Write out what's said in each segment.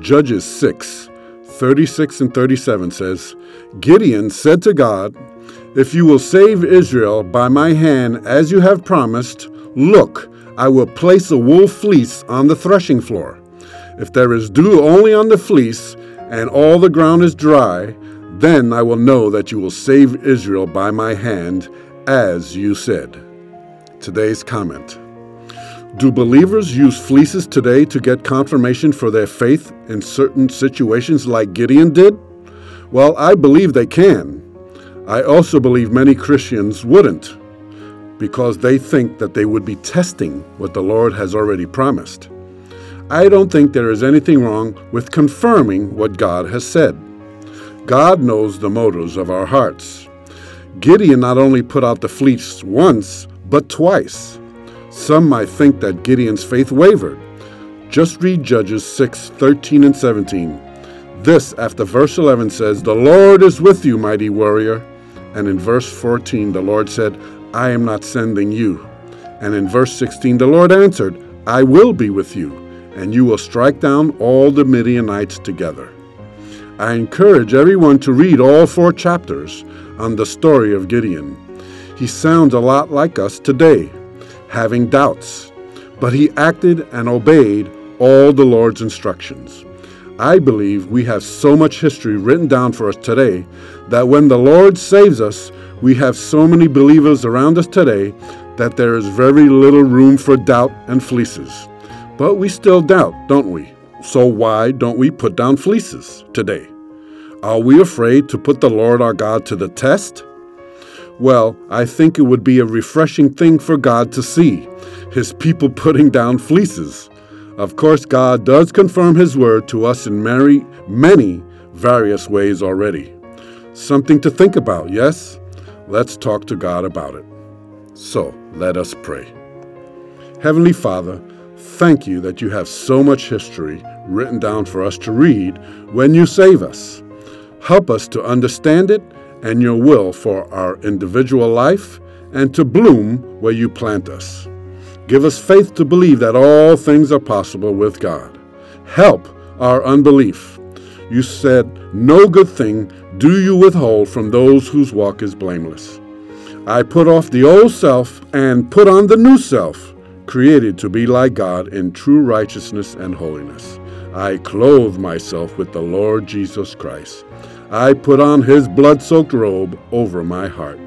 Judges 6, 36 and 37 says, Gideon said to God, If you will save Israel by my hand as you have promised, look, I will place a wool fleece on the threshing floor. If there is dew only on the fleece, and all the ground is dry, then I will know that you will save Israel by my hand, as you said. Today's comment. Do believers use fleeces today to get confirmation for their faith in certain situations like Gideon did? Well, I believe they can. I also believe many Christians wouldn't, because they think that they would be testing what the Lord has already promised. I don't think there is anything wrong with confirming what God has said. God knows the motives of our hearts. Gideon not only put out the fleece once, but twice. Some might think that Gideon's faith wavered. Just read Judges 6 13 and 17. This, after verse 11, says, The Lord is with you, mighty warrior. And in verse 14, the Lord said, I am not sending you. And in verse 16, the Lord answered, I will be with you, and you will strike down all the Midianites together. I encourage everyone to read all four chapters on the story of Gideon. He sounds a lot like us today having doubts, but he acted and obeyed all the Lord's instructions. I believe we have so much history written down for us today that when the Lord saves us, we have so many believers around us today that there is very little room for doubt and fleeces. But we still doubt, don't we? So why don't we put down fleeces today? Are we afraid to put the Lord our God to the test? Well, I think it would be a refreshing thing for God to see his people putting down fleeces. Of course, God does confirm his word to us in many, many various ways already. Something to think about, yes? Let's talk to God about it. So, let us pray. Heavenly Father, thank you that you have so much history written down for us to read when you save us. Help us to understand it and your will for our individual life and to bloom where you plant us. Give us faith to believe that all things are possible with God. Help our unbelief. You said, No good thing do you withhold from those whose walk is blameless. I put off the old self and put on the new self, created to be like God in true righteousness and holiness. I clothe myself with the Lord Jesus Christ. I put on his blood soaked robe over my heart.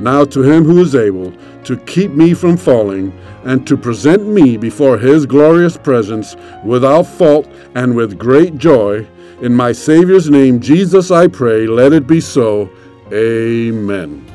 Now to him who is able to keep me from falling and to present me before his glorious presence without fault and with great joy, in my Savior's name, Jesus, I pray, let it be so. Amen.